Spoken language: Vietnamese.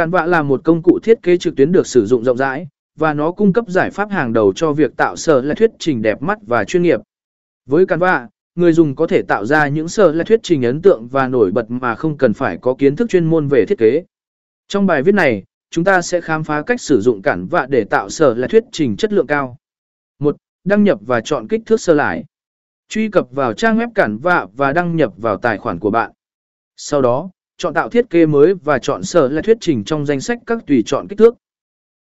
Cản vạ là một công cụ thiết kế trực tuyến được sử dụng rộng rãi, và nó cung cấp giải pháp hàng đầu cho việc tạo sở lại thuyết trình đẹp mắt và chuyên nghiệp. Với Canva, người dùng có thể tạo ra những sở lại thuyết trình ấn tượng và nổi bật mà không cần phải có kiến thức chuyên môn về thiết kế. Trong bài viết này, chúng ta sẽ khám phá cách sử dụng Canva để tạo sở lại thuyết trình chất lượng cao. 1. Đăng nhập và chọn kích thước sơ lại. Truy cập vào trang web Canva và đăng nhập vào tài khoản của bạn. Sau đó, chọn tạo thiết kế mới và chọn sở là thuyết trình trong danh sách các tùy chọn kích thước.